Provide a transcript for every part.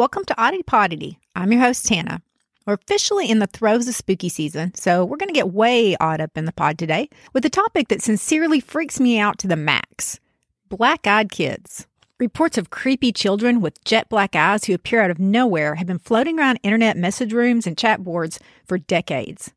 Welcome to Oddity Poddity. I'm your host, Tana. We're officially in the throes of spooky season, so we're going to get way odd up in the pod today with a topic that sincerely freaks me out to the max black eyed kids. Reports of creepy children with jet black eyes who appear out of nowhere have been floating around internet message rooms and chat boards for decades.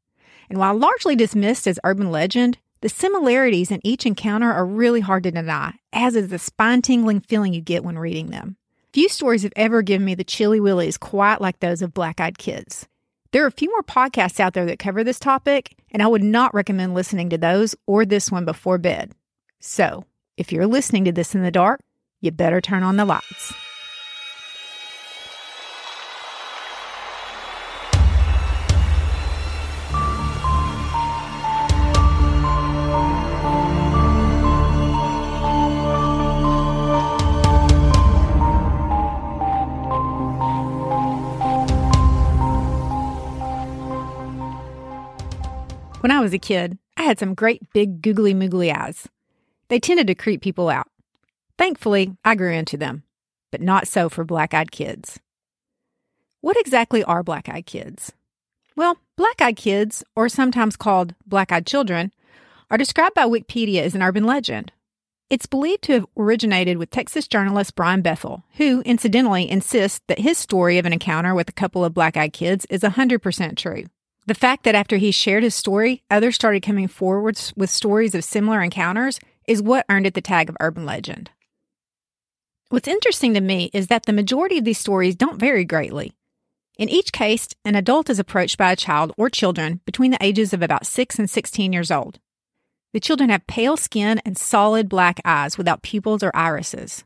And while largely dismissed as urban legend, the similarities in each encounter are really hard to deny, as is the spine tingling feeling you get when reading them. Few stories have ever given me the chilly willies quite like those of black eyed kids. There are a few more podcasts out there that cover this topic, and I would not recommend listening to those or this one before bed. So, if you're listening to this in the dark, you better turn on the lights. Was a kid, I had some great big googly moogly eyes. They tended to creep people out. Thankfully, I grew into them, but not so for black eyed kids. What exactly are black eyed kids? Well, black eyed kids, or sometimes called black eyed children, are described by Wikipedia as an urban legend. It's believed to have originated with Texas journalist Brian Bethel, who incidentally insists that his story of an encounter with a couple of black eyed kids is 100% true. The fact that after he shared his story, others started coming forward with stories of similar encounters is what earned it the tag of urban legend. What's interesting to me is that the majority of these stories don't vary greatly. In each case, an adult is approached by a child or children between the ages of about 6 and 16 years old. The children have pale skin and solid black eyes without pupils or irises.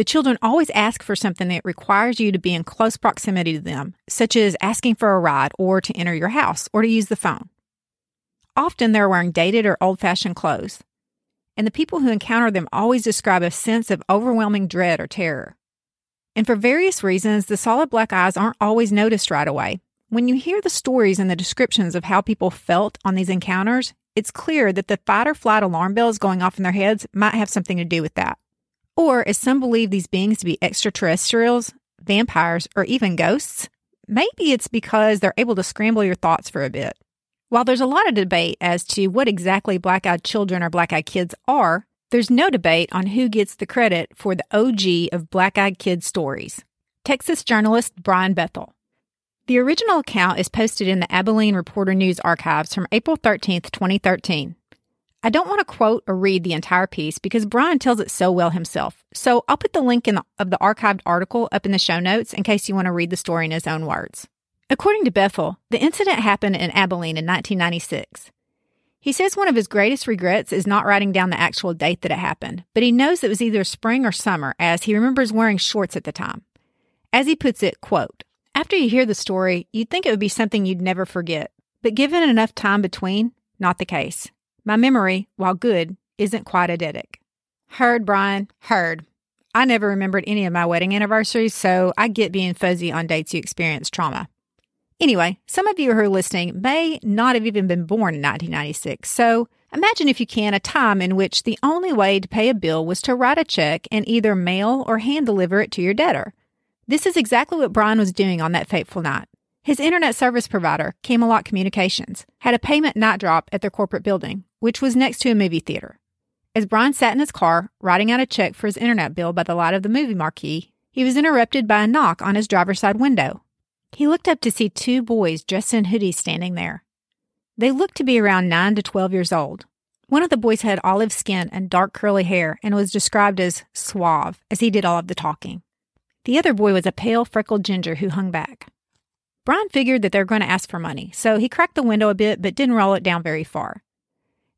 The children always ask for something that requires you to be in close proximity to them, such as asking for a ride or to enter your house or to use the phone. Often they're wearing dated or old fashioned clothes, and the people who encounter them always describe a sense of overwhelming dread or terror. And for various reasons, the solid black eyes aren't always noticed right away. When you hear the stories and the descriptions of how people felt on these encounters, it's clear that the fight or flight alarm bells going off in their heads might have something to do with that. Or, as some believe these beings to be extraterrestrials, vampires, or even ghosts, maybe it's because they're able to scramble your thoughts for a bit. While there's a lot of debate as to what exactly black eyed children or black eyed kids are, there's no debate on who gets the credit for the OG of black eyed kids stories Texas journalist Brian Bethel. The original account is posted in the Abilene Reporter News archives from April 13, 2013. I don't want to quote or read the entire piece because Brian tells it so well himself. So I'll put the link the, of the archived article up in the show notes in case you want to read the story in his own words. According to Bethel, the incident happened in Abilene in 1996. He says one of his greatest regrets is not writing down the actual date that it happened, but he knows it was either spring or summer as he remembers wearing shorts at the time. As he puts it, quote, after you hear the story, you'd think it would be something you'd never forget, but given enough time between, not the case. My memory, while good, isn't quite eidetic. Heard, Brian, heard. I never remembered any of my wedding anniversaries, so I get being fuzzy on dates you experience trauma. Anyway, some of you who are listening may not have even been born in 1996, so imagine if you can a time in which the only way to pay a bill was to write a check and either mail or hand deliver it to your debtor. This is exactly what Brian was doing on that fateful night. His internet service provider, Camelot Communications, had a payment night drop at their corporate building, which was next to a movie theater. As Brian sat in his car, writing out a check for his internet bill by the light of the movie marquee, he was interrupted by a knock on his driver's side window. He looked up to see two boys dressed in hoodies standing there. They looked to be around 9 to 12 years old. One of the boys had olive skin and dark curly hair and was described as suave, as he did all of the talking. The other boy was a pale, freckled ginger who hung back. Brian figured that they were going to ask for money, so he cracked the window a bit but didn't roll it down very far.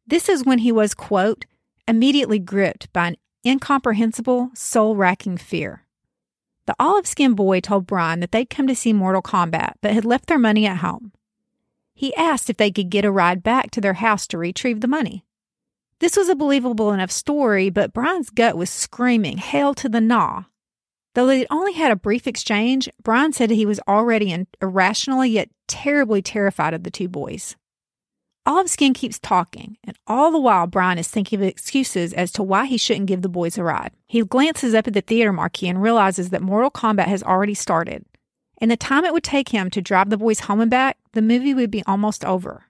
This is when he was, quote, immediately gripped by an incomprehensible, soul racking fear. The olive skinned boy told Brian that they'd come to see Mortal Kombat but had left their money at home. He asked if they could get a ride back to their house to retrieve the money. This was a believable enough story, but Brian's gut was screaming, Hail to the Nah! Though they'd only had a brief exchange, Brian said he was already irrationally yet terribly terrified of the two boys. Olive Skin keeps talking, and all the while, Brian is thinking of excuses as to why he shouldn't give the boys a ride. He glances up at the theater marquee and realizes that Mortal Kombat has already started. In the time it would take him to drive the boys home and back, the movie would be almost over.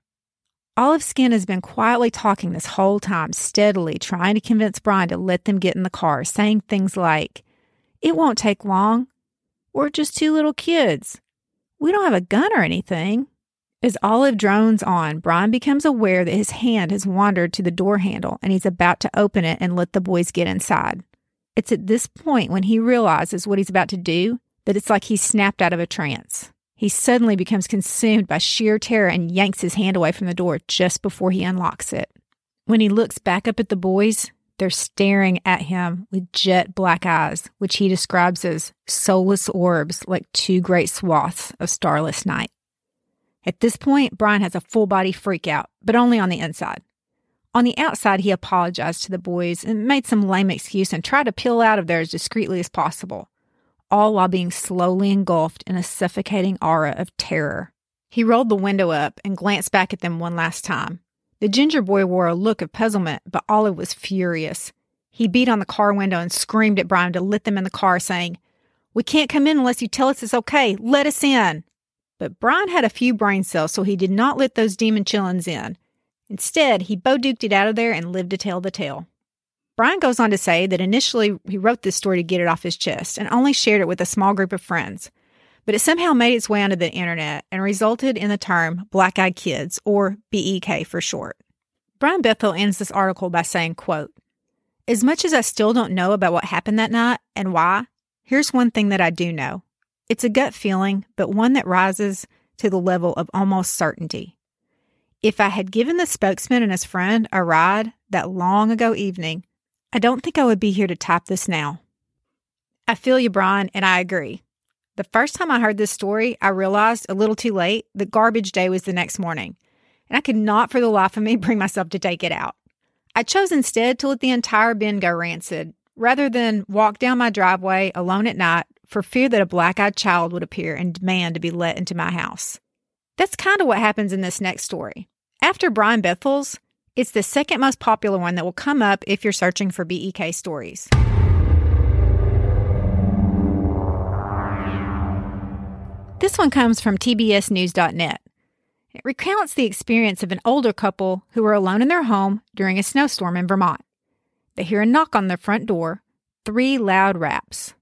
Olive Skin has been quietly talking this whole time, steadily trying to convince Brian to let them get in the car, saying things like, It won't take long. We're just two little kids. We don't have a gun or anything. As Olive drones on, Brian becomes aware that his hand has wandered to the door handle and he's about to open it and let the boys get inside. It's at this point when he realizes what he's about to do that it's like he's snapped out of a trance. He suddenly becomes consumed by sheer terror and yanks his hand away from the door just before he unlocks it. When he looks back up at the boys, they're staring at him with jet black eyes, which he describes as soulless orbs like two great swaths of starless night. At this point, Brian has a full body freak out, but only on the inside. On the outside, he apologized to the boys and made some lame excuse and tried to peel out of there as discreetly as possible, all while being slowly engulfed in a suffocating aura of terror. He rolled the window up and glanced back at them one last time. The ginger boy wore a look of puzzlement, but Olive was furious. He beat on the car window and screamed at Brian to let them in the car, saying, We can't come in unless you tell us it's okay. Let us in. But Brian had a few brain cells, so he did not let those demon chillins in. Instead, he duked it out of there and lived to tell the tale. Brian goes on to say that initially he wrote this story to get it off his chest and only shared it with a small group of friends. But it somehow made its way onto the internet and resulted in the term black eyed kids, or BEK for short. Brian Bethel ends this article by saying, quote, As much as I still don't know about what happened that night and why, here's one thing that I do know. It's a gut feeling, but one that rises to the level of almost certainty. If I had given the spokesman and his friend a ride that long ago evening, I don't think I would be here to type this now. I feel you, Brian, and I agree. The first time I heard this story, I realized a little too late that garbage day was the next morning, and I could not for the life of me bring myself to take it out. I chose instead to let the entire bin go rancid rather than walk down my driveway alone at night for fear that a black eyed child would appear and demand to be let into my house. That's kind of what happens in this next story. After Brian Bethel's, it's the second most popular one that will come up if you're searching for BEK stories. This one comes from TBSNews.net. It recounts the experience of an older couple who were alone in their home during a snowstorm in Vermont. They hear a knock on their front door, three loud raps.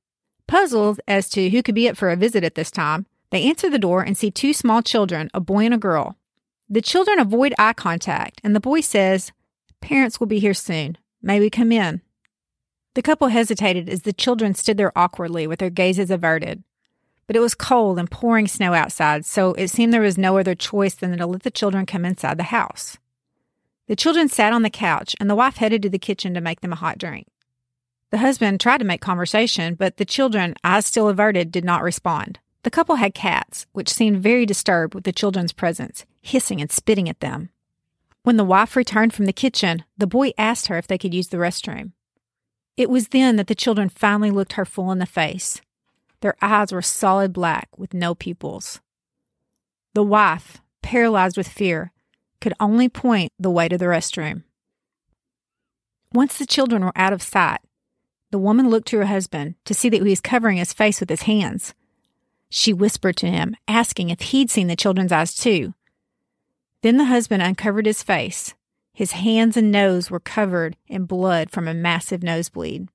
Puzzled as to who could be up for a visit at this time, they answer the door and see two small children, a boy and a girl. The children avoid eye contact, and the boy says, Parents will be here soon. May we come in? The couple hesitated as the children stood there awkwardly with their gazes averted. But it was cold and pouring snow outside, so it seemed there was no other choice than to let the children come inside the house. The children sat on the couch, and the wife headed to the kitchen to make them a hot drink. The husband tried to make conversation, but the children, eyes still averted, did not respond. The couple had cats, which seemed very disturbed with the children's presence, hissing and spitting at them. When the wife returned from the kitchen, the boy asked her if they could use the restroom. It was then that the children finally looked her full in the face. Their eyes were solid black with no pupils. The wife, paralyzed with fear, could only point the way to the restroom. Once the children were out of sight, the woman looked to her husband to see that he was covering his face with his hands. She whispered to him, asking if he'd seen the children's eyes too. Then the husband uncovered his face. His hands and nose were covered in blood from a massive nosebleed.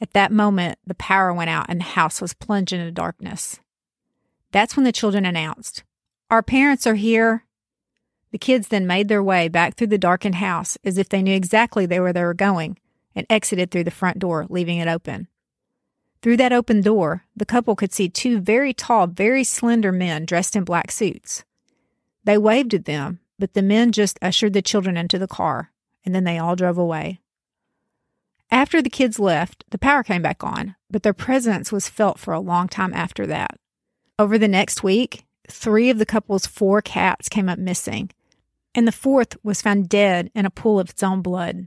At that moment, the power went out and the house was plunged into darkness. That's when the children announced, Our parents are here. The kids then made their way back through the darkened house as if they knew exactly where they were going and exited through the front door, leaving it open. Through that open door, the couple could see two very tall, very slender men dressed in black suits. They waved at them, but the men just ushered the children into the car, and then they all drove away. After the kids left, the power came back on, but their presence was felt for a long time after that. Over the next week, three of the couple's four cats came up missing, and the fourth was found dead in a pool of its own blood.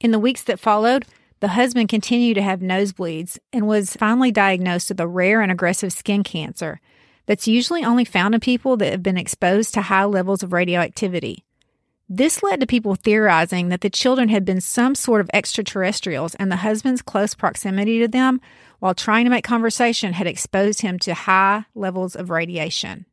In the weeks that followed, the husband continued to have nosebleeds and was finally diagnosed with a rare and aggressive skin cancer that's usually only found in people that have been exposed to high levels of radioactivity. This led to people theorizing that the children had been some sort of extraterrestrials and the husband's close proximity to them while trying to make conversation had exposed him to high levels of radiation.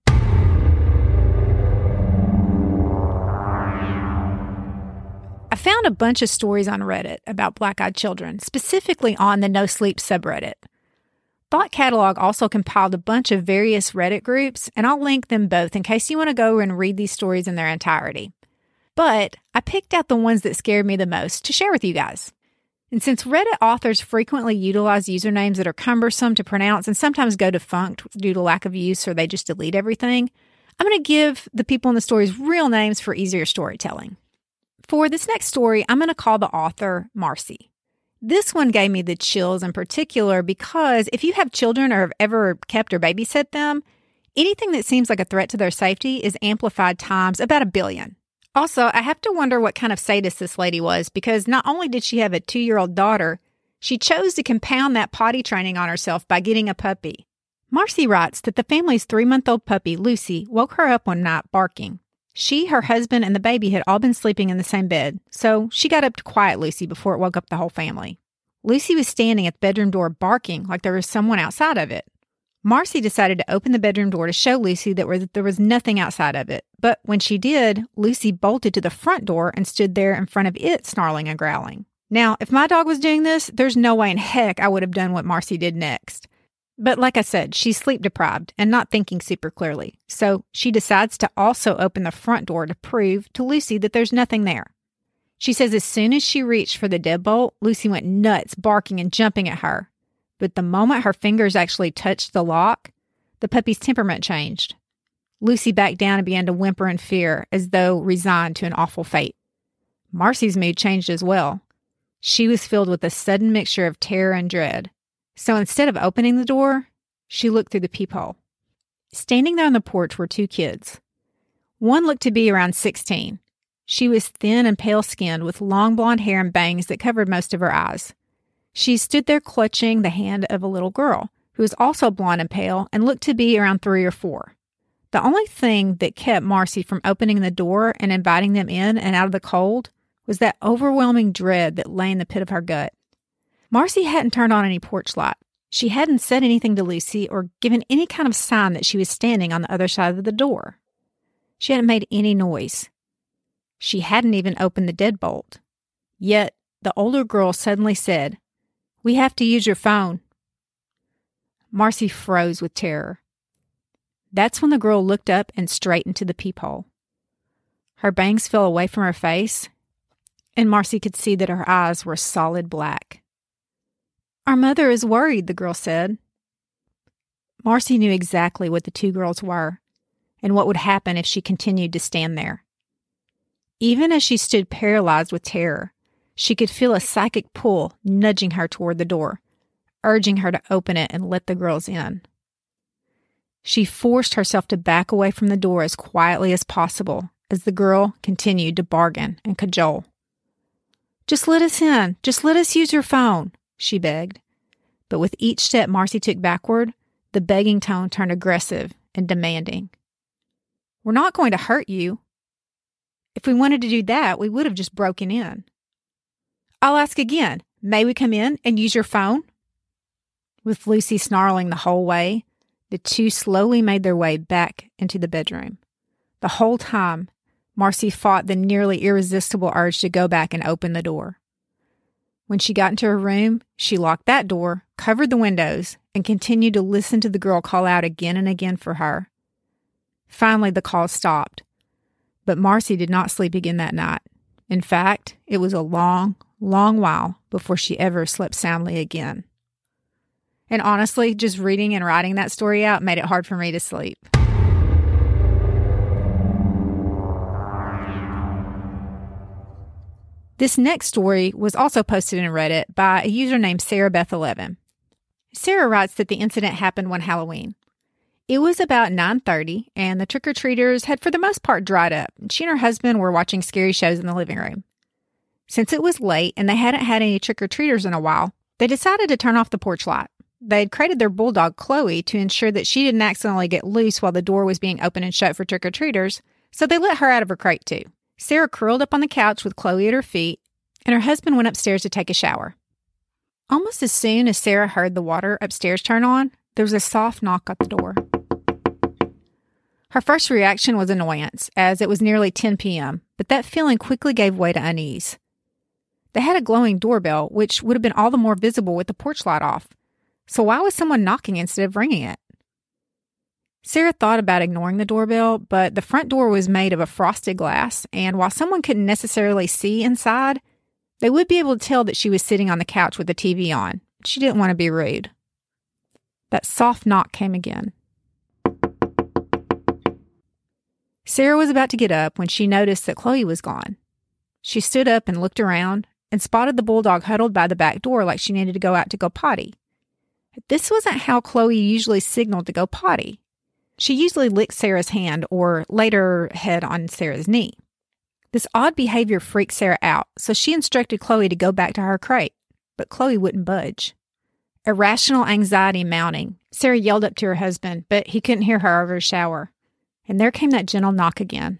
Found a bunch of stories on Reddit about black eyed children, specifically on the No Sleep subreddit. Thought Catalog also compiled a bunch of various Reddit groups, and I'll link them both in case you want to go and read these stories in their entirety. But I picked out the ones that scared me the most to share with you guys. And since Reddit authors frequently utilize usernames that are cumbersome to pronounce and sometimes go defunct due to lack of use or they just delete everything, I'm going to give the people in the stories real names for easier storytelling. For this next story, I'm going to call the author Marcy. This one gave me the chills in particular because if you have children or have ever kept or babysat them, anything that seems like a threat to their safety is amplified times about a billion. Also, I have to wonder what kind of sadist this lady was because not only did she have a two year old daughter, she chose to compound that potty training on herself by getting a puppy. Marcy writes that the family's three month old puppy, Lucy, woke her up one night barking. She, her husband, and the baby had all been sleeping in the same bed, so she got up to quiet Lucy before it woke up the whole family. Lucy was standing at the bedroom door barking like there was someone outside of it. Marcy decided to open the bedroom door to show Lucy that there was nothing outside of it. But when she did, Lucy bolted to the front door and stood there in front of it, snarling and growling. Now, if my dog was doing this, there's no way in heck I would have done what Marcy did next. But like I said, she's sleep deprived and not thinking super clearly. So she decides to also open the front door to prove to Lucy that there's nothing there. She says as soon as she reached for the deadbolt, Lucy went nuts, barking and jumping at her. But the moment her fingers actually touched the lock, the puppy's temperament changed. Lucy backed down and began to whimper in fear, as though resigned to an awful fate. Marcy's mood changed as well. She was filled with a sudden mixture of terror and dread. So instead of opening the door, she looked through the peephole. Standing there on the porch were two kids. One looked to be around 16. She was thin and pale skinned with long blonde hair and bangs that covered most of her eyes. She stood there clutching the hand of a little girl who was also blonde and pale and looked to be around three or four. The only thing that kept Marcy from opening the door and inviting them in and out of the cold was that overwhelming dread that lay in the pit of her gut. Marcy hadn't turned on any porch light. She hadn't said anything to Lucy or given any kind of sign that she was standing on the other side of the door. She hadn't made any noise. She hadn't even opened the deadbolt. Yet the older girl suddenly said, we have to use your phone. Marcy froze with terror. That's when the girl looked up and straight into the peephole. Her bangs fell away from her face, and Marcy could see that her eyes were solid black. Our mother is worried, the girl said. Marcy knew exactly what the two girls were and what would happen if she continued to stand there. Even as she stood paralyzed with terror, she could feel a psychic pull nudging her toward the door, urging her to open it and let the girls in. She forced herself to back away from the door as quietly as possible as the girl continued to bargain and cajole. Just let us in. Just let us use your phone, she begged. But with each step Marcy took backward, the begging tone turned aggressive and demanding. We're not going to hurt you. If we wanted to do that, we would have just broken in. I'll ask again. May we come in and use your phone? With Lucy snarling the whole way, the two slowly made their way back into the bedroom. The whole time, Marcy fought the nearly irresistible urge to go back and open the door. When she got into her room, she locked that door, covered the windows, and continued to listen to the girl call out again and again for her. Finally, the call stopped. But Marcy did not sleep again that night. In fact, it was a long, long while before she ever slept soundly again. And honestly, just reading and writing that story out made it hard for me to sleep. This next story was also posted in Reddit by a user named Sarah Beth 11. Sarah writes that the incident happened one Halloween. It was about 9:30 and the trick-or-treaters had for the most part dried up. She and her husband were watching scary shows in the living room. Since it was late and they hadn't had any trick or treaters in a while, they decided to turn off the porch light. They had created their bulldog, Chloe, to ensure that she didn't accidentally get loose while the door was being opened and shut for trick or treaters, so they let her out of her crate too. Sarah curled up on the couch with Chloe at her feet, and her husband went upstairs to take a shower. Almost as soon as Sarah heard the water upstairs turn on, there was a soft knock at the door. Her first reaction was annoyance, as it was nearly 10 p.m., but that feeling quickly gave way to unease. They had a glowing doorbell, which would have been all the more visible with the porch light off. So why was someone knocking instead of ringing it? Sarah thought about ignoring the doorbell, but the front door was made of a frosted glass, and while someone couldn't necessarily see inside, they would be able to tell that she was sitting on the couch with the TV on. She didn't want to be rude. That soft knock came again. Sarah was about to get up when she noticed that Chloe was gone. She stood up and looked around and spotted the bulldog huddled by the back door like she needed to go out to go potty. This wasn't how Chloe usually signaled to go potty. She usually licked Sarah's hand or laid her head on Sarah's knee. This odd behavior freaked Sarah out, so she instructed Chloe to go back to her crate, but Chloe wouldn't budge. Irrational anxiety mounting, Sarah yelled up to her husband, but he couldn't hear her over his shower. And there came that gentle knock again.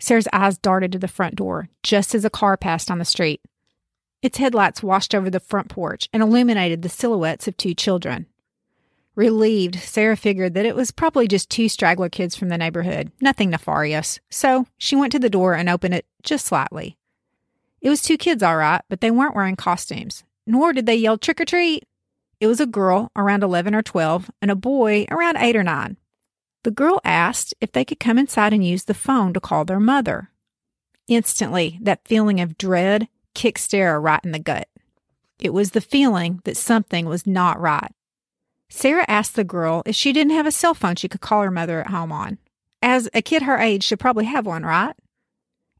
Sarah's eyes darted to the front door just as a car passed on the street. Its headlights washed over the front porch and illuminated the silhouettes of two children. Relieved, Sarah figured that it was probably just two straggler kids from the neighborhood, nothing nefarious, so she went to the door and opened it just slightly. It was two kids, all right, but they weren't wearing costumes, nor did they yell trick or treat. It was a girl around 11 or 12 and a boy around 8 or 9. The girl asked if they could come inside and use the phone to call their mother. Instantly, that feeling of dread kicked Sarah right in the gut. It was the feeling that something was not right. Sarah asked the girl if she didn't have a cell phone she could call her mother at home on. As a kid her age should probably have one, right?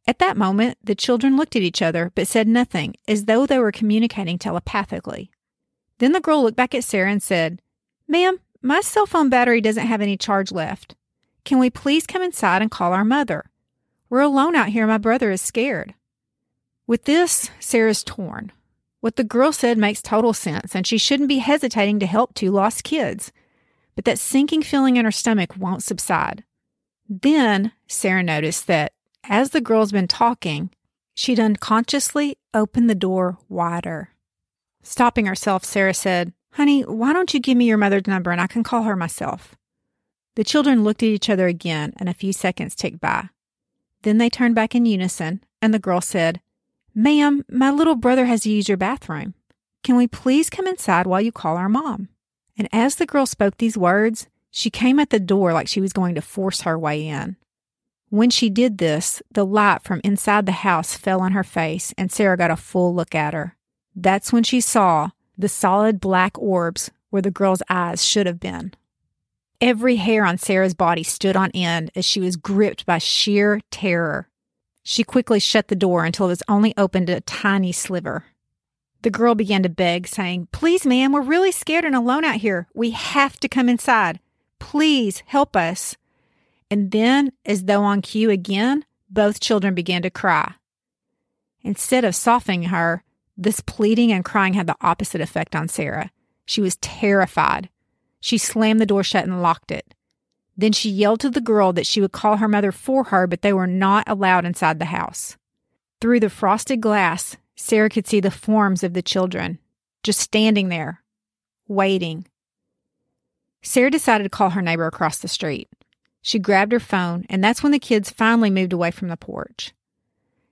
At that moment, the children looked at each other but said nothing, as though they were communicating telepathically. Then the girl looked back at Sarah and said, Ma'am, my cell phone battery doesn't have any charge left. Can we please come inside and call our mother? We're alone out here. My brother is scared. With this, Sarah's torn. What the girl said makes total sense, and she shouldn't be hesitating to help two lost kids. But that sinking feeling in her stomach won't subside. Then Sarah noticed that as the girl's been talking, she'd unconsciously opened the door wider. Stopping herself, Sarah said, Honey, why don't you give me your mother's number and I can call her myself? The children looked at each other again, and a few seconds ticked by. Then they turned back in unison, and the girl said, Ma'am, my little brother has used your bathroom. Can we please come inside while you call our mom? And as the girl spoke these words, she came at the door like she was going to force her way in. When she did this, the light from inside the house fell on her face, and Sarah got a full look at her. That's when she saw the solid black orbs where the girl's eyes should have been. Every hair on Sarah's body stood on end as she was gripped by sheer terror. She quickly shut the door until it was only opened a tiny sliver. The girl began to beg, saying, Please, ma'am, we're really scared and alone out here. We have to come inside. Please help us. And then, as though on cue again, both children began to cry. Instead of softening her, this pleading and crying had the opposite effect on Sarah. She was terrified. She slammed the door shut and locked it. Then she yelled to the girl that she would call her mother for her, but they were not allowed inside the house. Through the frosted glass, Sarah could see the forms of the children, just standing there, waiting. Sarah decided to call her neighbor across the street. She grabbed her phone, and that's when the kids finally moved away from the porch.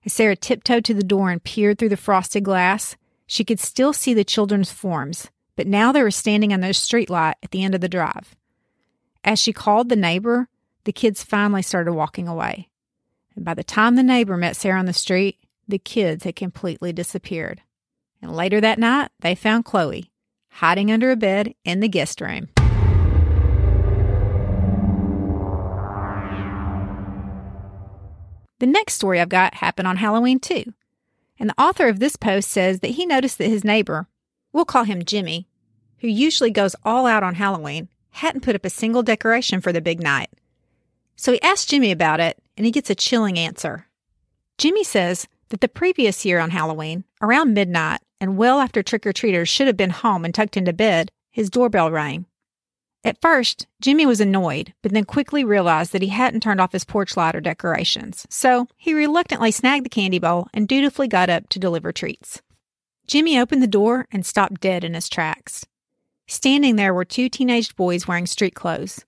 As Sarah tiptoed to the door and peered through the frosted glass, she could still see the children's forms, but now they were standing on the street light at the end of the drive. As she called the neighbor, the kids finally started walking away. And by the time the neighbor met Sarah on the street, the kids had completely disappeared. And later that night, they found Chloe hiding under a bed in the guest room. The next story I've got happened on Halloween too. And the author of this post says that he noticed that his neighbor, we'll call him Jimmy, who usually goes all out on Halloween, hadn't put up a single decoration for the big night. So he asked Jimmy about it, and he gets a chilling answer. Jimmy says that the previous year on Halloween, around midnight and well after trick or treaters should have been home and tucked into bed, his doorbell rang. At first, Jimmy was annoyed, but then quickly realized that he hadn't turned off his porch light or decorations, so he reluctantly snagged the candy bowl and dutifully got up to deliver treats. Jimmy opened the door and stopped dead in his tracks. Standing there were two teenage boys wearing street clothes,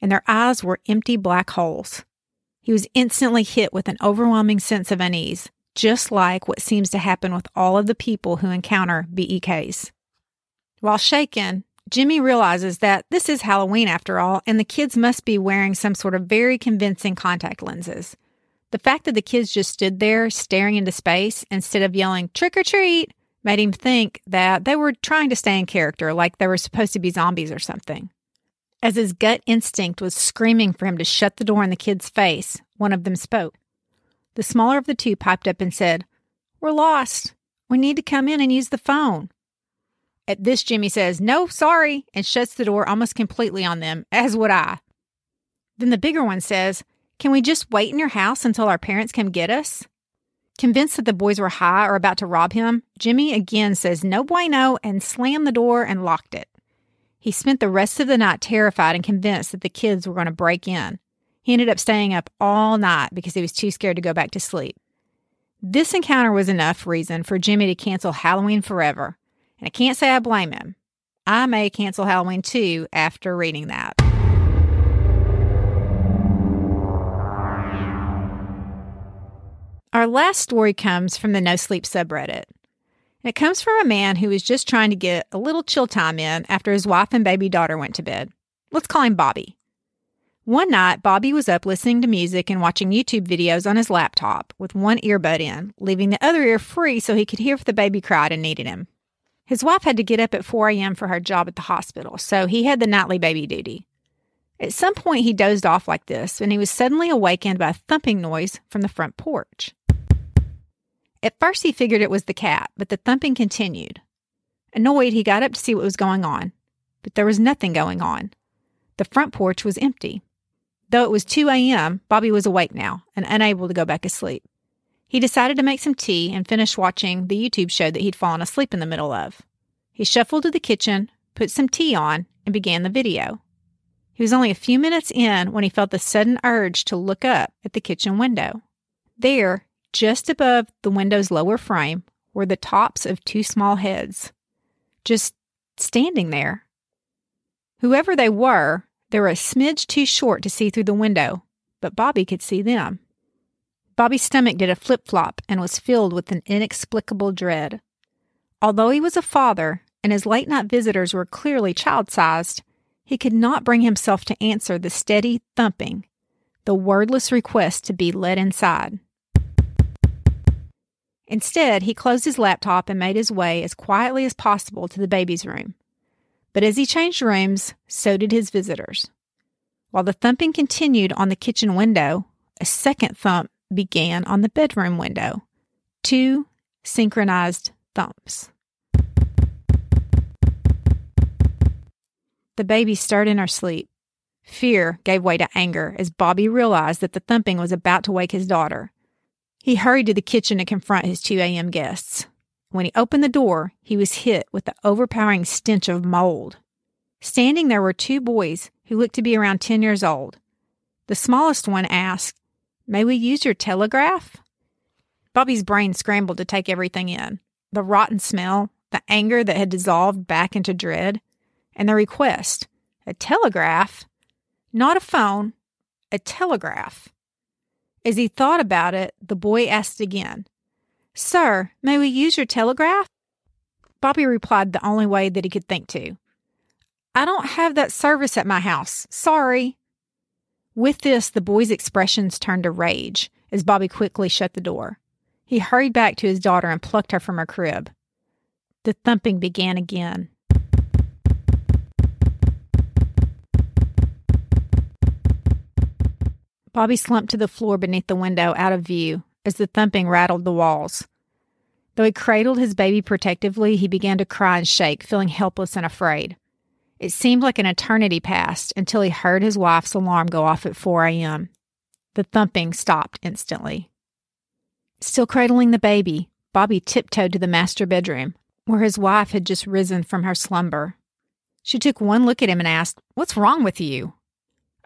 and their eyes were empty black holes. He was instantly hit with an overwhelming sense of unease, just like what seems to happen with all of the people who encounter BEKs. While shaken, Jimmy realizes that this is Halloween after all, and the kids must be wearing some sort of very convincing contact lenses. The fact that the kids just stood there staring into space instead of yelling trick or treat made him think that they were trying to stay in character, like they were supposed to be zombies or something. As his gut instinct was screaming for him to shut the door in the kid's face, one of them spoke. The smaller of the two piped up and said, We're lost. We need to come in and use the phone. At this, Jimmy says, No, sorry, and shuts the door almost completely on them, as would I. Then the bigger one says, Can we just wait in your house until our parents come get us? Convinced that the boys were high or about to rob him, Jimmy again says no bueno and slammed the door and locked it. He spent the rest of the night terrified and convinced that the kids were going to break in. He ended up staying up all night because he was too scared to go back to sleep. This encounter was enough reason for Jimmy to cancel Halloween forever and I can't say I blame him. I may cancel Halloween too after reading that. Our last story comes from the No Sleep subreddit. And it comes from a man who was just trying to get a little chill time in after his wife and baby daughter went to bed. Let's call him Bobby. One night, Bobby was up listening to music and watching YouTube videos on his laptop with one earbud in, leaving the other ear free so he could hear if the baby cried and needed him. His wife had to get up at 4 a.m. for her job at the hospital, so he had the nightly baby duty. At some point, he dozed off like this, and he was suddenly awakened by a thumping noise from the front porch. At first, he figured it was the cat, but the thumping continued. Annoyed, he got up to see what was going on, but there was nothing going on. The front porch was empty. Though it was 2 a.m., Bobby was awake now and unable to go back to sleep. He decided to make some tea and finish watching the YouTube show that he'd fallen asleep in the middle of. He shuffled to the kitchen, put some tea on, and began the video. He was only a few minutes in when he felt the sudden urge to look up at the kitchen window. There, just above the window's lower frame, were the tops of two small heads, just standing there. Whoever they were, they were a smidge too short to see through the window, but Bobby could see them. Bobby's stomach did a flip flop and was filled with an inexplicable dread. Although he was a father and his late night visitors were clearly child sized, he could not bring himself to answer the steady thumping, the wordless request to be let inside. Instead, he closed his laptop and made his way as quietly as possible to the baby's room. But as he changed rooms, so did his visitors. While the thumping continued on the kitchen window, a second thump began on the bedroom window. Two synchronized thumps. The baby stirred in her sleep. Fear gave way to anger as Bobby realized that the thumping was about to wake his daughter. He hurried to the kitchen to confront his 2 a.m. guests. When he opened the door, he was hit with the overpowering stench of mold. Standing there were two boys who looked to be around 10 years old. The smallest one asked, May we use your telegraph? Bobby's brain scrambled to take everything in the rotten smell, the anger that had dissolved back into dread, and the request a telegraph? Not a phone, a telegraph. As he thought about it, the boy asked again, Sir, may we use your telegraph? Bobby replied the only way that he could think to. I don't have that service at my house. Sorry. With this, the boy's expressions turned to rage as Bobby quickly shut the door. He hurried back to his daughter and plucked her from her crib. The thumping began again. Bobby slumped to the floor beneath the window out of view as the thumping rattled the walls. Though he cradled his baby protectively, he began to cry and shake, feeling helpless and afraid. It seemed like an eternity passed until he heard his wife's alarm go off at 4 a.m. The thumping stopped instantly. Still cradling the baby, Bobby tiptoed to the master bedroom, where his wife had just risen from her slumber. She took one look at him and asked, What's wrong with you?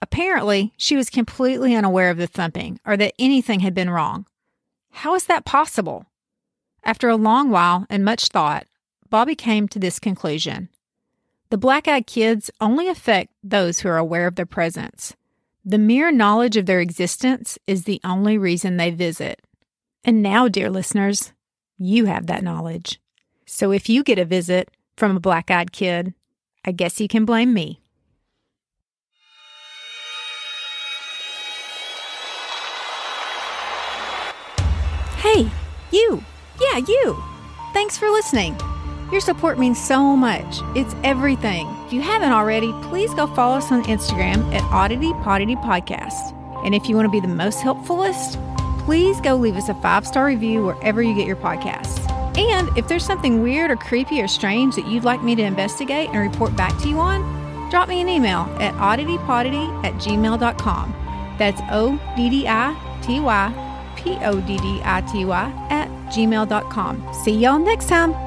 Apparently, she was completely unaware of the thumping or that anything had been wrong. How is that possible? After a long while and much thought, Bobby came to this conclusion. The black eyed kids only affect those who are aware of their presence. The mere knowledge of their existence is the only reason they visit. And now, dear listeners, you have that knowledge. So if you get a visit from a black eyed kid, I guess you can blame me. Hey, you! Yeah, you! Thanks for listening. Your support means so much. It's everything. If you haven't already, please go follow us on Instagram at Oddity Poddity Podcast. And if you want to be the most helpfulest, please go leave us a five star review wherever you get your podcasts. And if there's something weird or creepy or strange that you'd like me to investigate and report back to you on, drop me an email at odditypoddity at gmail.com. That's O D D I T Y P O D D I T Y at gmail.com. See y'all next time.